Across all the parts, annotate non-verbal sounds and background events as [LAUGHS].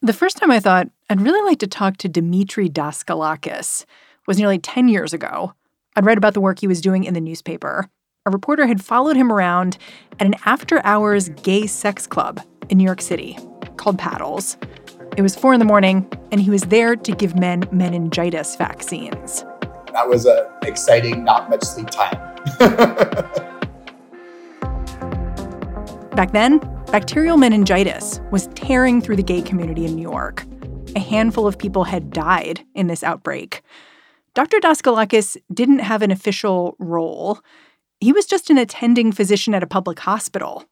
The first time I thought I'd really like to talk to Demetre Daskalakis was nearly 10 years ago. I'd read about the work he was doing in the newspaper. A reporter had followed him around at an after hours gay sex club in New York City called Paddles. It was four in the morning, and he was there to give men meningitis vaccines. That was an exciting, not much sleep time. [LAUGHS] Back then, bacterial meningitis was tearing through the gay community in New York. A handful of people had died in this outbreak. Dr. Daskalakis didn't have an official role. He was just an attending physician at a public hospital.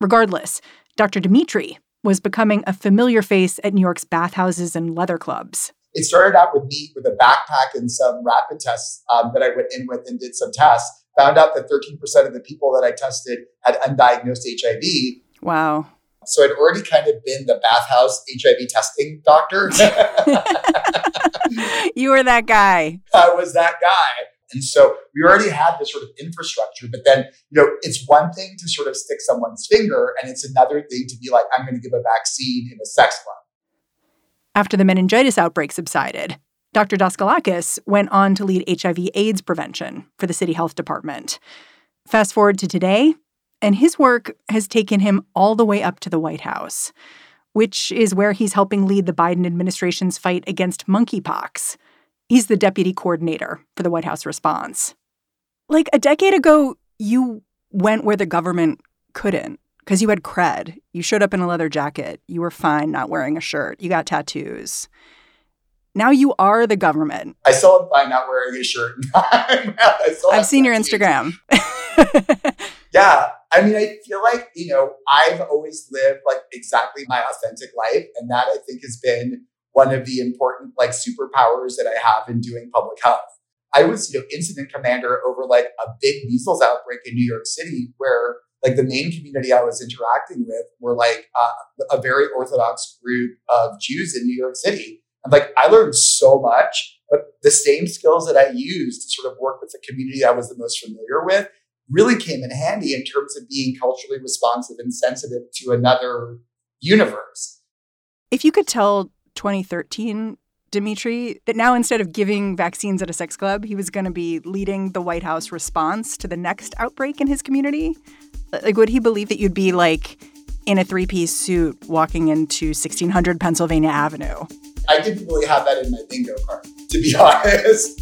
Regardless, Dr. Demetre was becoming a familiar face at New York's bathhouses and leather clubs. It started out with me with a backpack and some rapid tests um, that I went in with and did some tests found out that 13% of the people that I tested had undiagnosed HIV. Wow. So I'd already kind of been the bathhouse HIV testing doctor. [LAUGHS] [LAUGHS] you were that guy. I was that guy. And so we already had this sort of infrastructure, but then, you know, it's one thing to sort of stick someone's finger, and it's another thing to be like, I'm going to give a vaccine in a sex club. After the meningitis outbreak subsided, Dr. Daskalakis went on to lead HIV AIDS prevention for the city health department. Fast forward to today, and his work has taken him all the way up to the White House, which is where he's helping lead the Biden administration's fight against monkeypox. He's the deputy coordinator for the White House response. Like a decade ago, you went where the government couldn't because you had cred. You showed up in a leather jacket. You were fine not wearing a shirt. You got tattoos. Now you are the government. I still am fine not wearing a shirt. [LAUGHS] I've seen your Instagram. [LAUGHS] yeah. I mean, I feel like, you know, I've always lived like exactly my authentic life. And that I think has been one of the important like superpowers that I have in doing public health. I was, you know, incident commander over like a big measles outbreak in New York City where like the main community I was interacting with were like uh, a very Orthodox group of Jews in New York City and like I learned so much, but the same skills that I used to sort of work with the community I was the most familiar with really came in handy in terms of being culturally responsive and sensitive to another universe. If you could tell 2013 Demetre that now instead of giving vaccines at a sex club, he was going to be leading the White House response to the next outbreak in his community, uh, like would he believe that you'd be like in a three-piece suit walking into 1600 Pennsylvania Avenue I didn't really have that in my bingo card, to be [LAUGHS] honest.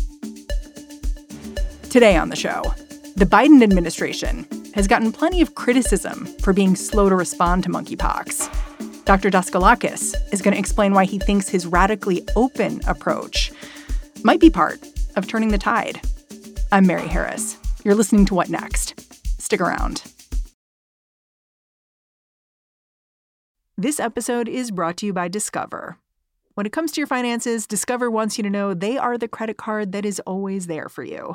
Today on the show, the Biden administration has gotten plenty of criticism for being slow to respond to monkeypox. Dr. Daskalakis is going to explain why he thinks his radically open approach might be part of turning the tide. I'm Mary Harris. You're listening to What Next? Stick around. This episode is brought to you by Discover. When it comes to your finances, Discover wants you to know they are the credit card that is always there for you.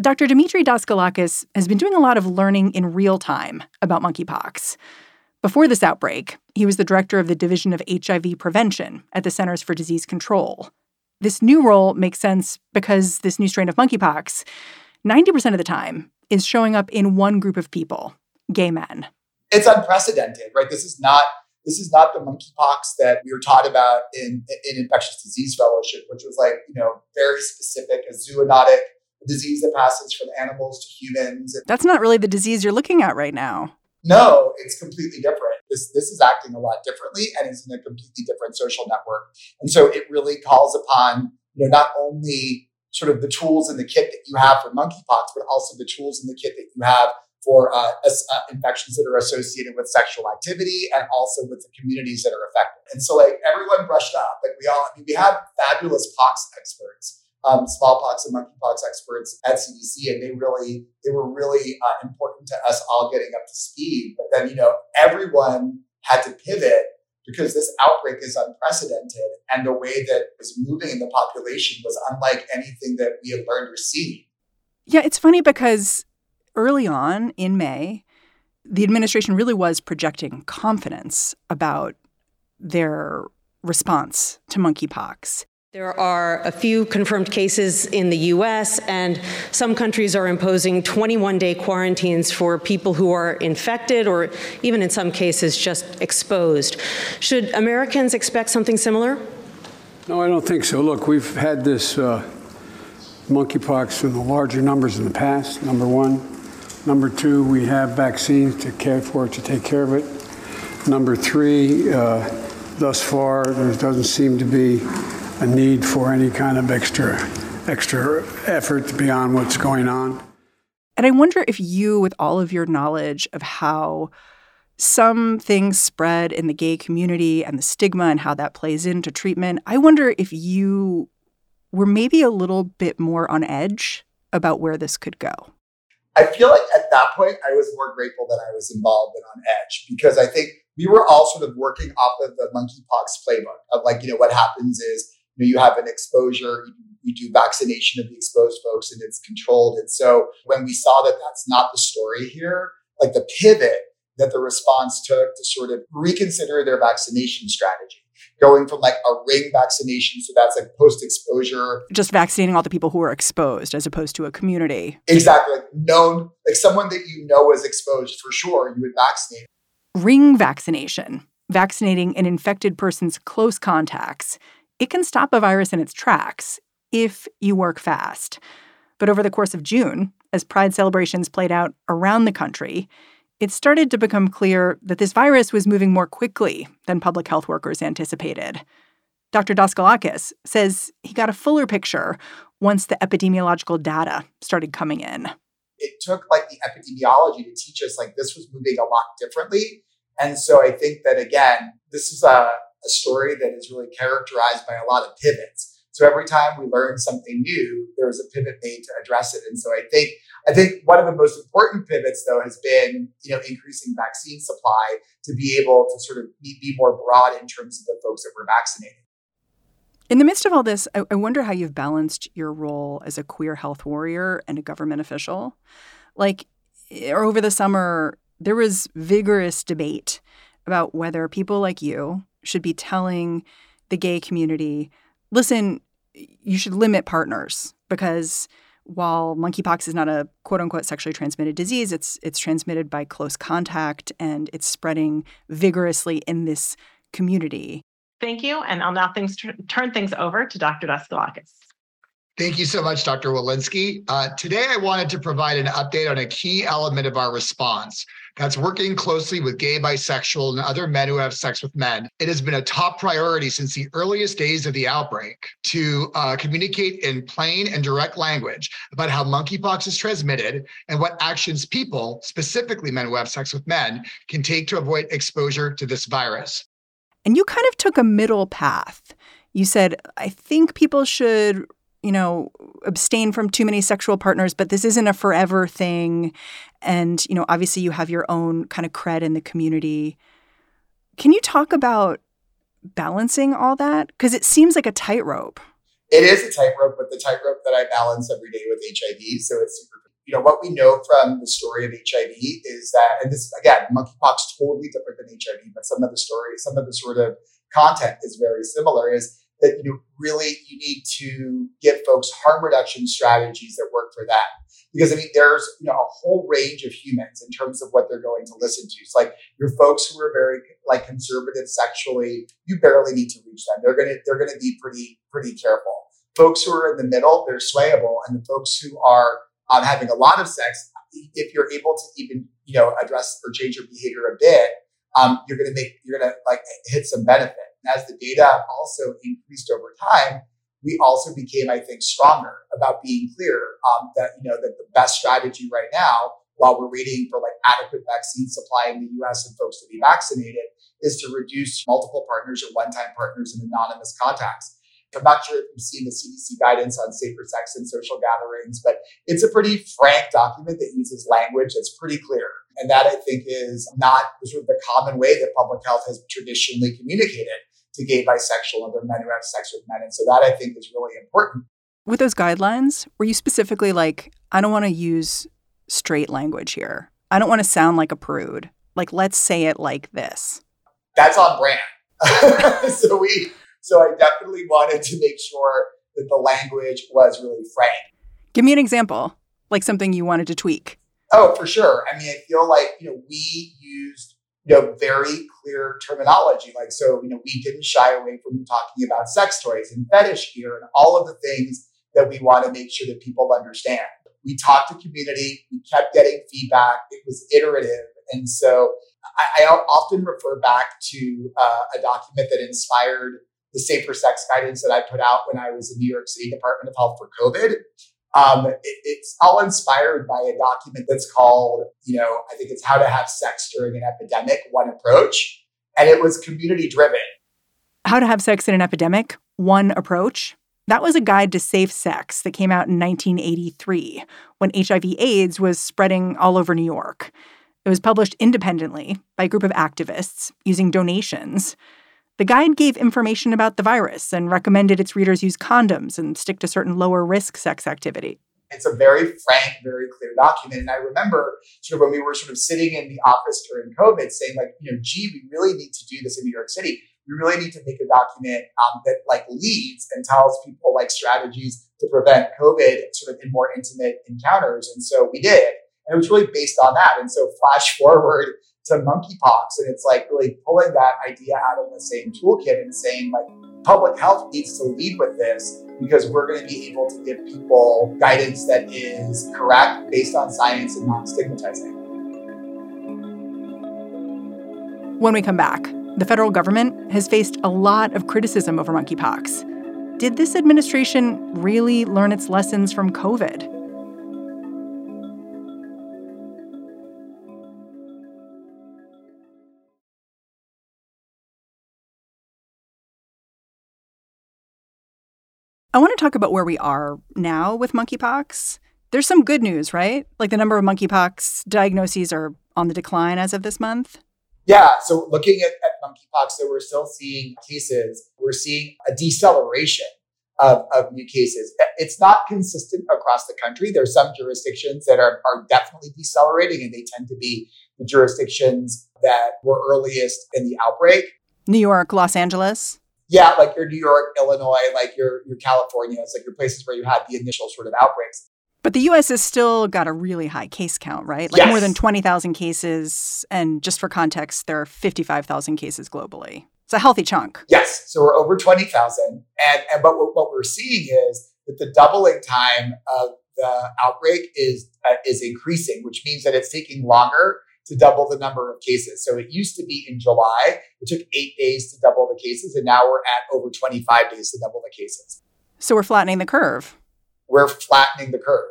Dr. Demetre Daskalakis has been doing a lot of learning in real time about monkeypox. Before this outbreak, he was the director of the Division of HIV Prevention at the Centers for Disease Control. This new role makes sense because this new strain of monkeypox, 90% of the time, is showing up in one group of people gay men. It's unprecedented, right? This is not this is not the monkeypox that we were taught about in, in infectious disease fellowship, which was like, you know, very specific, a zoonotic disease that passes from animals to humans. That's not really the disease you're looking at right now. No, it's completely different. This this is acting a lot differently and is in a completely different social network. And so it really calls upon, you know, not only sort of the tools in the kit that you have for monkeypox, but also the tools in the kit that you have for uh, uh, infections that are associated with sexual activity and also with the communities that are affected. And so, like everyone brushed up, like we all, I mean, we have fabulous pox experts, um, smallpox and monkeypox experts at CDC, and they really, they were really uh, important to us all getting up to speed. But then, you know, everyone had to pivot because this outbreak is unprecedented, and the way that was moving in the population was unlike anything that we had learned or seen. Yeah, it's funny because early on in May, the administration really was projecting confidence about their response to monkeypox. There are a few confirmed cases in the US, and some countries are imposing 21 day quarantines for people who are infected or even in some cases just exposed. Should Americans expect something similar? No, I don't think so. Look, we've had this uh, monkeypox in the larger numbers in the past, number one. Number two, we have vaccines to care for it, to take care of it. Number three, uh, thus far, there doesn't seem to be a need for any kind of extra extra effort beyond what's going on. And I wonder if you, with all of your knowledge of how some things spread in the gay community and the stigma and how that plays into treatment, I wonder if you were maybe a little bit more on edge about where this could go. I feel like at that point, I was more grateful that I was involved and on edge because I think we were all sort of working off of the monkeypox playbook of like, you know, what happens is you, have an exposure, you, you do vaccination of the exposed folks and it's controlled. And so when we saw that that's not the story here, like the pivot that the response took to sort of reconsider their vaccination strategy going from like a ring vaccination. So that's like post exposure. Just vaccinating all the people who are exposed as opposed to a community. Exactly. Like known, like someone that you know is exposed for sure, you would vaccinate. Ring vaccination, vaccinating an infected person's close contacts, it can stop a virus in its tracks if you work fast. But over the course of June, as Pride celebrations played out around the country, it started to become clear that this virus was moving more quickly than public health workers anticipated. Dr. Daskalakis says he got a fuller picture once the epidemiological data started coming in. It took like the epidemiology to teach us like this was moving a lot differently. And so I think that again, this is a, a story that is really characterized by a lot of pivots. So every time we learn something new, there was a pivot made to address it. And so I think I think one of the most important pivots, though, has been you know increasing vaccine supply to be able to sort of be, be more broad in terms of the folks that we're vaccinating. In the midst of all this, I, I wonder how you've balanced your role as a queer health warrior and a government official. Like eh, over the summer, there was vigorous debate about whether people like you should be telling the gay community, listen, you should limit partners because while monkeypox is not a quote unquote sexually transmitted disease, it's it's transmitted by close contact and it's spreading vigorously in this community. Thank you, and I'll now things turn things over to Dr. Daskalakis. Thank you so much, Dr. Walensky. Uh, today, I wanted to provide an update on a key element of our response, that's working closely with gay, bisexual, and other men who have sex with men. It has been a top priority since the earliest days of the outbreak to uh, communicate in plain and direct language about how monkeypox is transmitted and what actions people, specifically men who have sex with men, can take to avoid exposure to this virus. And you kind of took a middle path. You said, I think people should you know, abstain from too many sexual partners, but this isn't a forever thing. And, you know, obviously you have your own kind of cred in the community. Can you talk about balancing all that? Because it seems like a tightrope. It is a tightrope, but the tightrope that I balance every day with HIV. So it's super, you know, what we know from the story of HIV is that, and this, again, monkeypox totally different than HIV, but some of the story, some of the sort of content is very similar, is that you know, really you need to give folks harm reduction strategies that work for them. Because I mean, there's you know a whole range of humans in terms of what they're going to listen to. It's like your folks who are very like conservative sexually, you barely need to reach them. They're gonna they're gonna be pretty pretty careful. Folks who are in the middle, they're swayable, and the folks who are um, having a lot of sex, if you're able to even you know, address or change your behavior a bit, um, you're to make, you're to like hit some benefit. And as the data also increased over time, we also became, I think, stronger about being clear um, that, you know, that the best strategy right now, while we're waiting for like adequate vaccine supply in the US and folks to be vaccinated, is to reduce multiple partners or one-time partners and anonymous contacts. I'm not sure if you've seen the CDC guidance on safer sex and social gatherings, but it's a pretty frank document that uses language that's pretty clear. And that I think is not sort of the common way that public health has traditionally communicated to gay, bisexual, and other men who have sex with men. And so that I think is really important. With those guidelines, were you specifically like, I don't want to use straight language here. I don't want to sound like a prude. Like, let's say it like this. That's on brand. [LAUGHS] so we, so I definitely wanted to make sure that the language was really frank. Give me an example, like something you wanted to tweak. Oh, for sure. I mean, I feel like, you know, we used know, very clear terminology. Like, so, you know, we didn't shy away from talking about sex toys and fetish gear and all of the things that we want to make sure that people understand. We talked to community. We kept getting feedback. It was iterative. And so I, I often refer back to uh, a document that inspired the safer sex guidance that I put out when I was in New York City Department of Health for COVID. Um, it, it's all inspired by a document that's called, you know, I think it's How to Have Sex During an Epidemic, One Approach. And it was community driven. How to Have Sex in an Epidemic, One Approach. That was a guide to safe sex that came out in 1983 when HIV AIDS was spreading all over New York. It was published independently by a group of activists using donations. The guide gave information about the virus and recommended its readers use condoms and stick to certain lower risk sex activity. It's a very frank, very clear document. And I remember sort of when we were sort of sitting in the office during COVID saying, like, you know, gee, we really need to do this in New York City. We really need to make a document um, that like leads and tells people like strategies to prevent COVID sort of in more intimate encounters. And so we did. And it was really based on that. And so flash forward to monkeypox. And it's like really pulling that idea out of the same toolkit and saying, like, public health needs to lead with this because we're going to be able to give people guidance that is correct based on science and not stigmatizing. When we come back, the federal government has faced a lot of criticism over monkeypox. Did this administration really learn its lessons from COVID? I want to talk about where we are now with monkeypox. There's some good news, right? Like the number of monkeypox diagnoses are on the decline as of this month. Yeah. So looking at, at monkeypox, so we're still seeing cases. We're seeing a deceleration of, of new cases. It's not consistent across the country. There's some jurisdictions that are, are definitely decelerating, and they tend to be the jurisdictions that were earliest in the outbreak. New York, Los Angeles yeah, like your New York, Illinois, like your your California, it's like your places where you had the initial sort of outbreaks. But the US has still got a really high case count, right? Like yes. more than 20,000 cases. And just for context, there are 55,000 cases globally. It's a healthy chunk. Yes. So we're over 20,000. And, and but what we're seeing is that the doubling time of the outbreak is uh, is increasing, which means that it's taking longer to double the number of cases. So it used to be in July, it took eight days to double the cases, and now we're at over 25 days to double the cases. So we're flattening the curve. We're flattening the curve.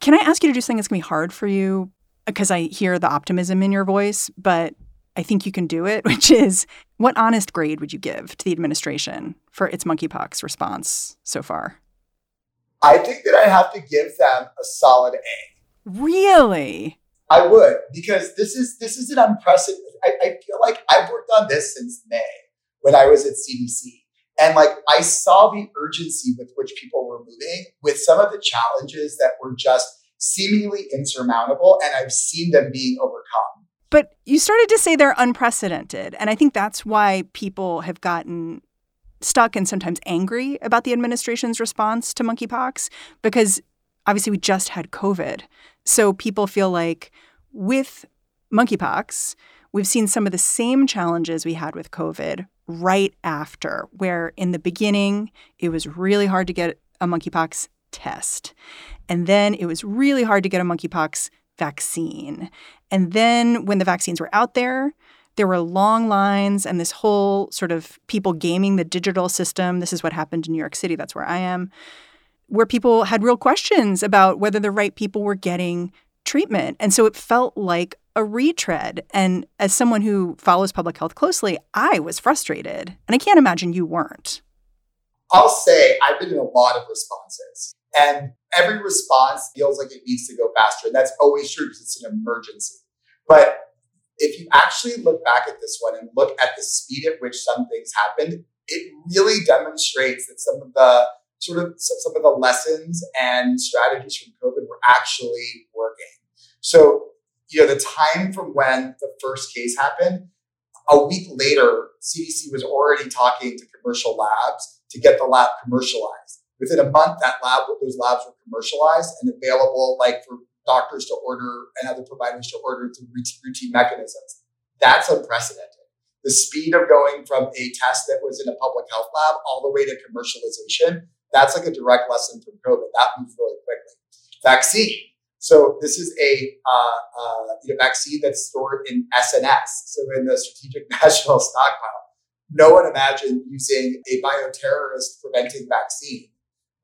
Can I ask you to do something that's going to be hard for you? Because I hear the optimism in your voice, but I think you can do it, [LAUGHS] which is what honest grade would you give to the administration for its monkeypox response so far? I think that I have to give them a solid A. Really? I would because this is this is an unprecedented. I, I feel like I've worked on this since May when I was at CDC, and like I saw the urgency with which people were moving with some of the challenges that were just seemingly insurmountable, and I've seen them being overcome. But you started to say they're unprecedented, and I think that's why people have gotten stuck and sometimes angry about the administration's response to monkeypox because obviously we just had COVID. So people feel like with monkeypox, we've seen some of the same challenges we had with COVID right after, where in the beginning, it was really hard to get a monkeypox test. And then it was really hard to get a monkeypox vaccine. And then when the vaccines were out there, there were long lines and this whole sort of people gaming the digital system. This is what happened in New York City. That's where I am, where people had real questions about whether the right people were getting treatment. And so it felt like a retread. And as someone who follows public health closely, I was frustrated. And I can't imagine you weren't. I'll say I've been in a lot of responses, and every response feels like it needs to go faster. And that's always true because it's an emergency. But if you actually look back at this one and look at the speed at which some things happened, it really demonstrates that some of the sort of some of the lessons and strategies from COVID were actually working. So, you know, the time from when the first case happened, a week later, CDC was already talking to commercial labs to get the lab commercialized. Within a month, that lab, those labs were commercialized and available, like for doctors to order and other providers to order through routine mechanisms. That's unprecedented. The speed of going from a test that was in a public health lab all the way to commercialization, that's like a direct lesson from COVID. That moves really quickly. Vaccine. So this is a uh, uh, you know, vaccine that's stored in SNS, so in the Strategic [LAUGHS] National Stockpile. No one imagined using a bioterrorist preventing vaccine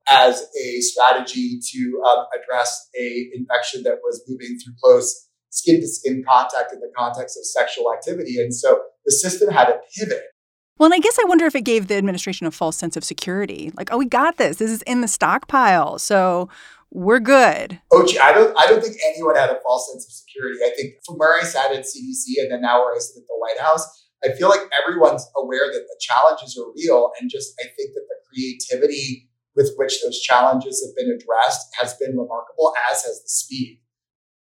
as a strategy to um, address a infection that was moving through close skin to skin contact in the context of sexual activity. And so the system had to pivot. Well, and I guess I wonder if it gave the administration a false sense of security. Like, oh, we got this. This is in the stockpile. So we're good. Oh, gee, I don't I don't think anyone had a false sense of security. I think from where I sat at CDC and then now where I sit at the White House, I feel like everyone's aware that the challenges are real. And just I think that the creativity with which those challenges have been addressed has been remarkable, as has the speed.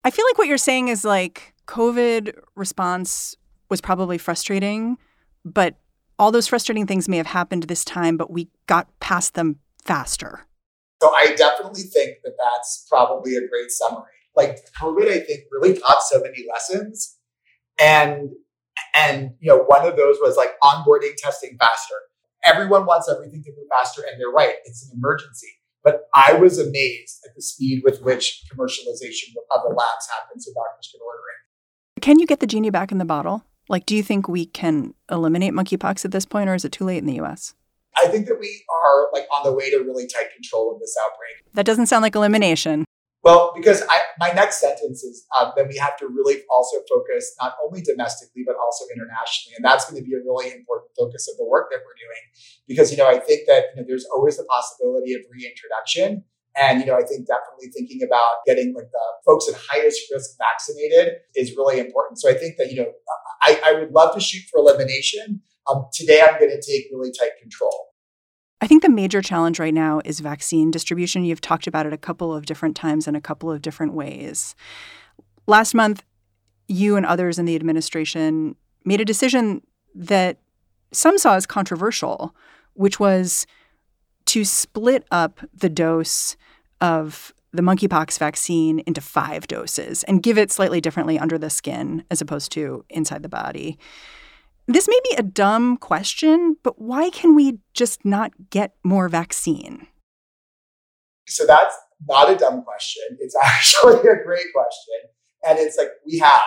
I feel like what you're saying is like COVID response was probably frustrating, but all those frustrating things may have happened this time, but we got past them faster. So I definitely think that that's probably a great summary. Like COVID, I think really taught so many lessons. And and you know, one of those was like onboarding testing faster everyone wants everything to move faster, and they're right. It's an emergency. But I was amazed at the speed with which commercialization of the labs happened so doctors could order it. Can you get the genie back in the bottle? Like, do you think we can eliminate monkeypox at this point, or is it too late in the US? I think that we are like on the way to really tight control of this outbreak. That doesn't sound like elimination. Well, because I, my next sentence is um, that we have to really also focus not only domestically, but also internationally. And that's going to be a really important focus of the work that we're doing. Because, you know, I think that you know, there's always the possibility of reintroduction. And, you know, I think definitely thinking about getting like the folks at highest risk vaccinated is really important. So I think that, you know, I, I would love to shoot for elimination. Um, today, I'm going to take really tight control. I think the major challenge right now is vaccine distribution. You've talked about it a couple of different times in a couple of different ways. Last month, you and others in the administration made a decision that some saw as controversial, which was to split up the dose of the monkeypox vaccine into five doses and give it slightly differently under the skin as opposed to inside the body. This may be a dumb question, but why can we just not get more vaccine? So that's not a dumb question. It's [LAUGHS] actually a great question. And it's like, we have.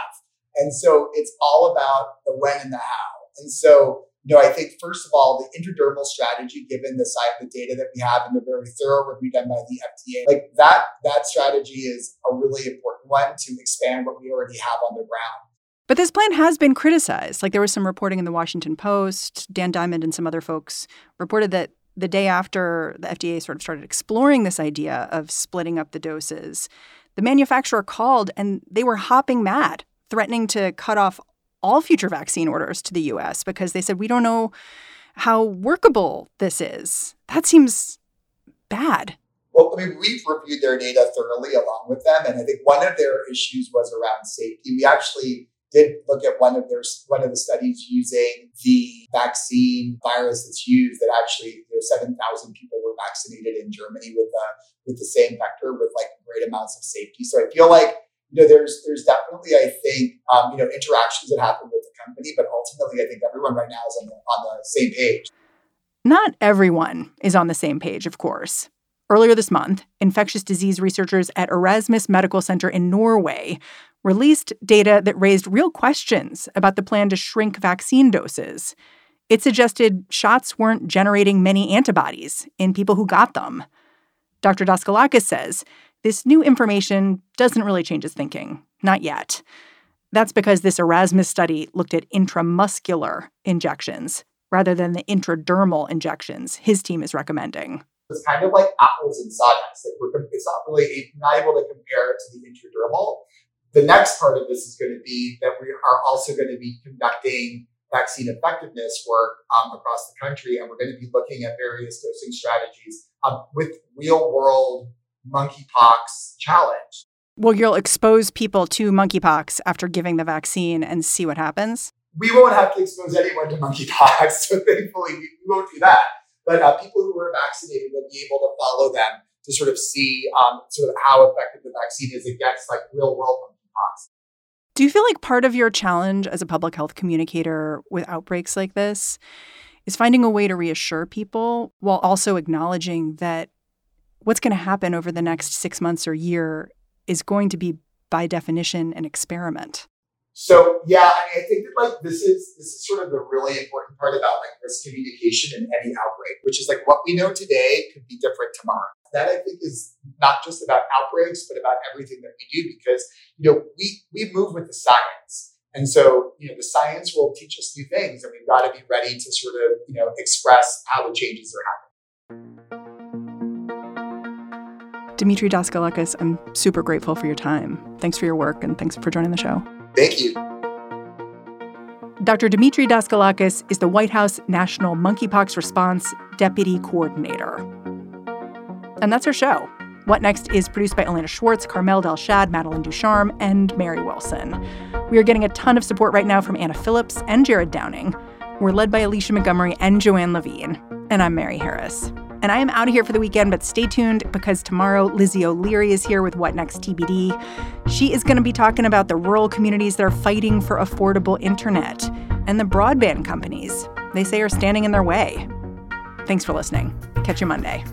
And so it's all about the when and the how. And so, you know, I think first of all, the intradermal strategy, given the site, the data that we have and the very thorough review done by the FDA, like that, that strategy is a really important one to expand what we already have on the ground. But this plan has been criticized. Like there was some reporting in the Washington Post. Dan Diamond and some other folks reported that the day after the FDA sort of started exploring this idea of splitting up the doses, the manufacturer called and they were hopping mad, threatening to cut off all future vaccine orders to the US because they said, we don't know how workable this is. That seems bad. Well, I mean, we've reviewed their data thoroughly along with them. And I think one of their issues was around safety. We actually did look at one of their one of the studies using the vaccine virus that's used that actually you know, 7,000 people were vaccinated in Germany with the with the same vector with like great amounts of safety. So I feel like you know there's there's definitely I think um, you know interactions that happen with the company, but ultimately I think everyone right now is on the on the same page. Not everyone is on the same page, of course. Earlier this month, infectious disease researchers at Erasmus Medical Center in Norway released data that raised real questions about the plan to shrink vaccine doses. It suggested shots weren't generating many antibodies in people who got them. Dr. Daskalakis says this new information doesn't really change his thinking, not yet. That's because this Erasmus study looked at intramuscular injections rather than the intradermal injections his team is recommending. It's kind of like apples and sawdust. Like it's not really not able to compare it to the intradermal. The next part of this is going to be that we are also going to be conducting vaccine effectiveness work um, across the country, and we're going to be looking at various dosing strategies um, with real world monkeypox challenge. Well, you'll expose people to monkeypox after giving the vaccine and see what happens? We won't have to expose anyone to monkeypox, [LAUGHS] so thankfully we won't do that. But uh, people who are vaccinated will be able to follow them to sort of see um, sort of how effective the vaccine is against like real world monkeypox. Do you feel like part of your challenge as a public health communicator with outbreaks like this is finding a way to reassure people while also acknowledging that what's going to happen over the next six months or year is going to be, by definition, an experiment? So yeah, I, mean, I think that like this is this is sort of the really important part about like risk communication in any outbreak, which is like what we know today could be different tomorrow. That I think is not just about outbreaks, but about everything that we do because you know we we move with the science. And so, you know, the science will teach us new things and we've got to be ready to sort of, you know, express how the changes are happening. Demetre Daskalakis, I'm super grateful for your time. Thanks for your work and thanks for joining the show. Thank you. Dr. Demetre Daskalakis is the White House National Monkeypox Response Deputy Coordinator. And that's our show. What Next is produced by Elena Schwartz, Carmel Delshad, Madeline Ducharme, and Mary Wilson. We are getting a ton of support right now from Anna Phillips and Jared Downing. We're led by Alicia Montgomery and Joanne Levine. And I'm Mary Harris. And I am out of here for the weekend, but stay tuned because tomorrow Lizzie O'Leary is here with What Next TBD. She is going to be talking about the rural communities that are fighting for affordable internet and the broadband companies they say are standing in their way. Thanks for listening. Catch you Monday.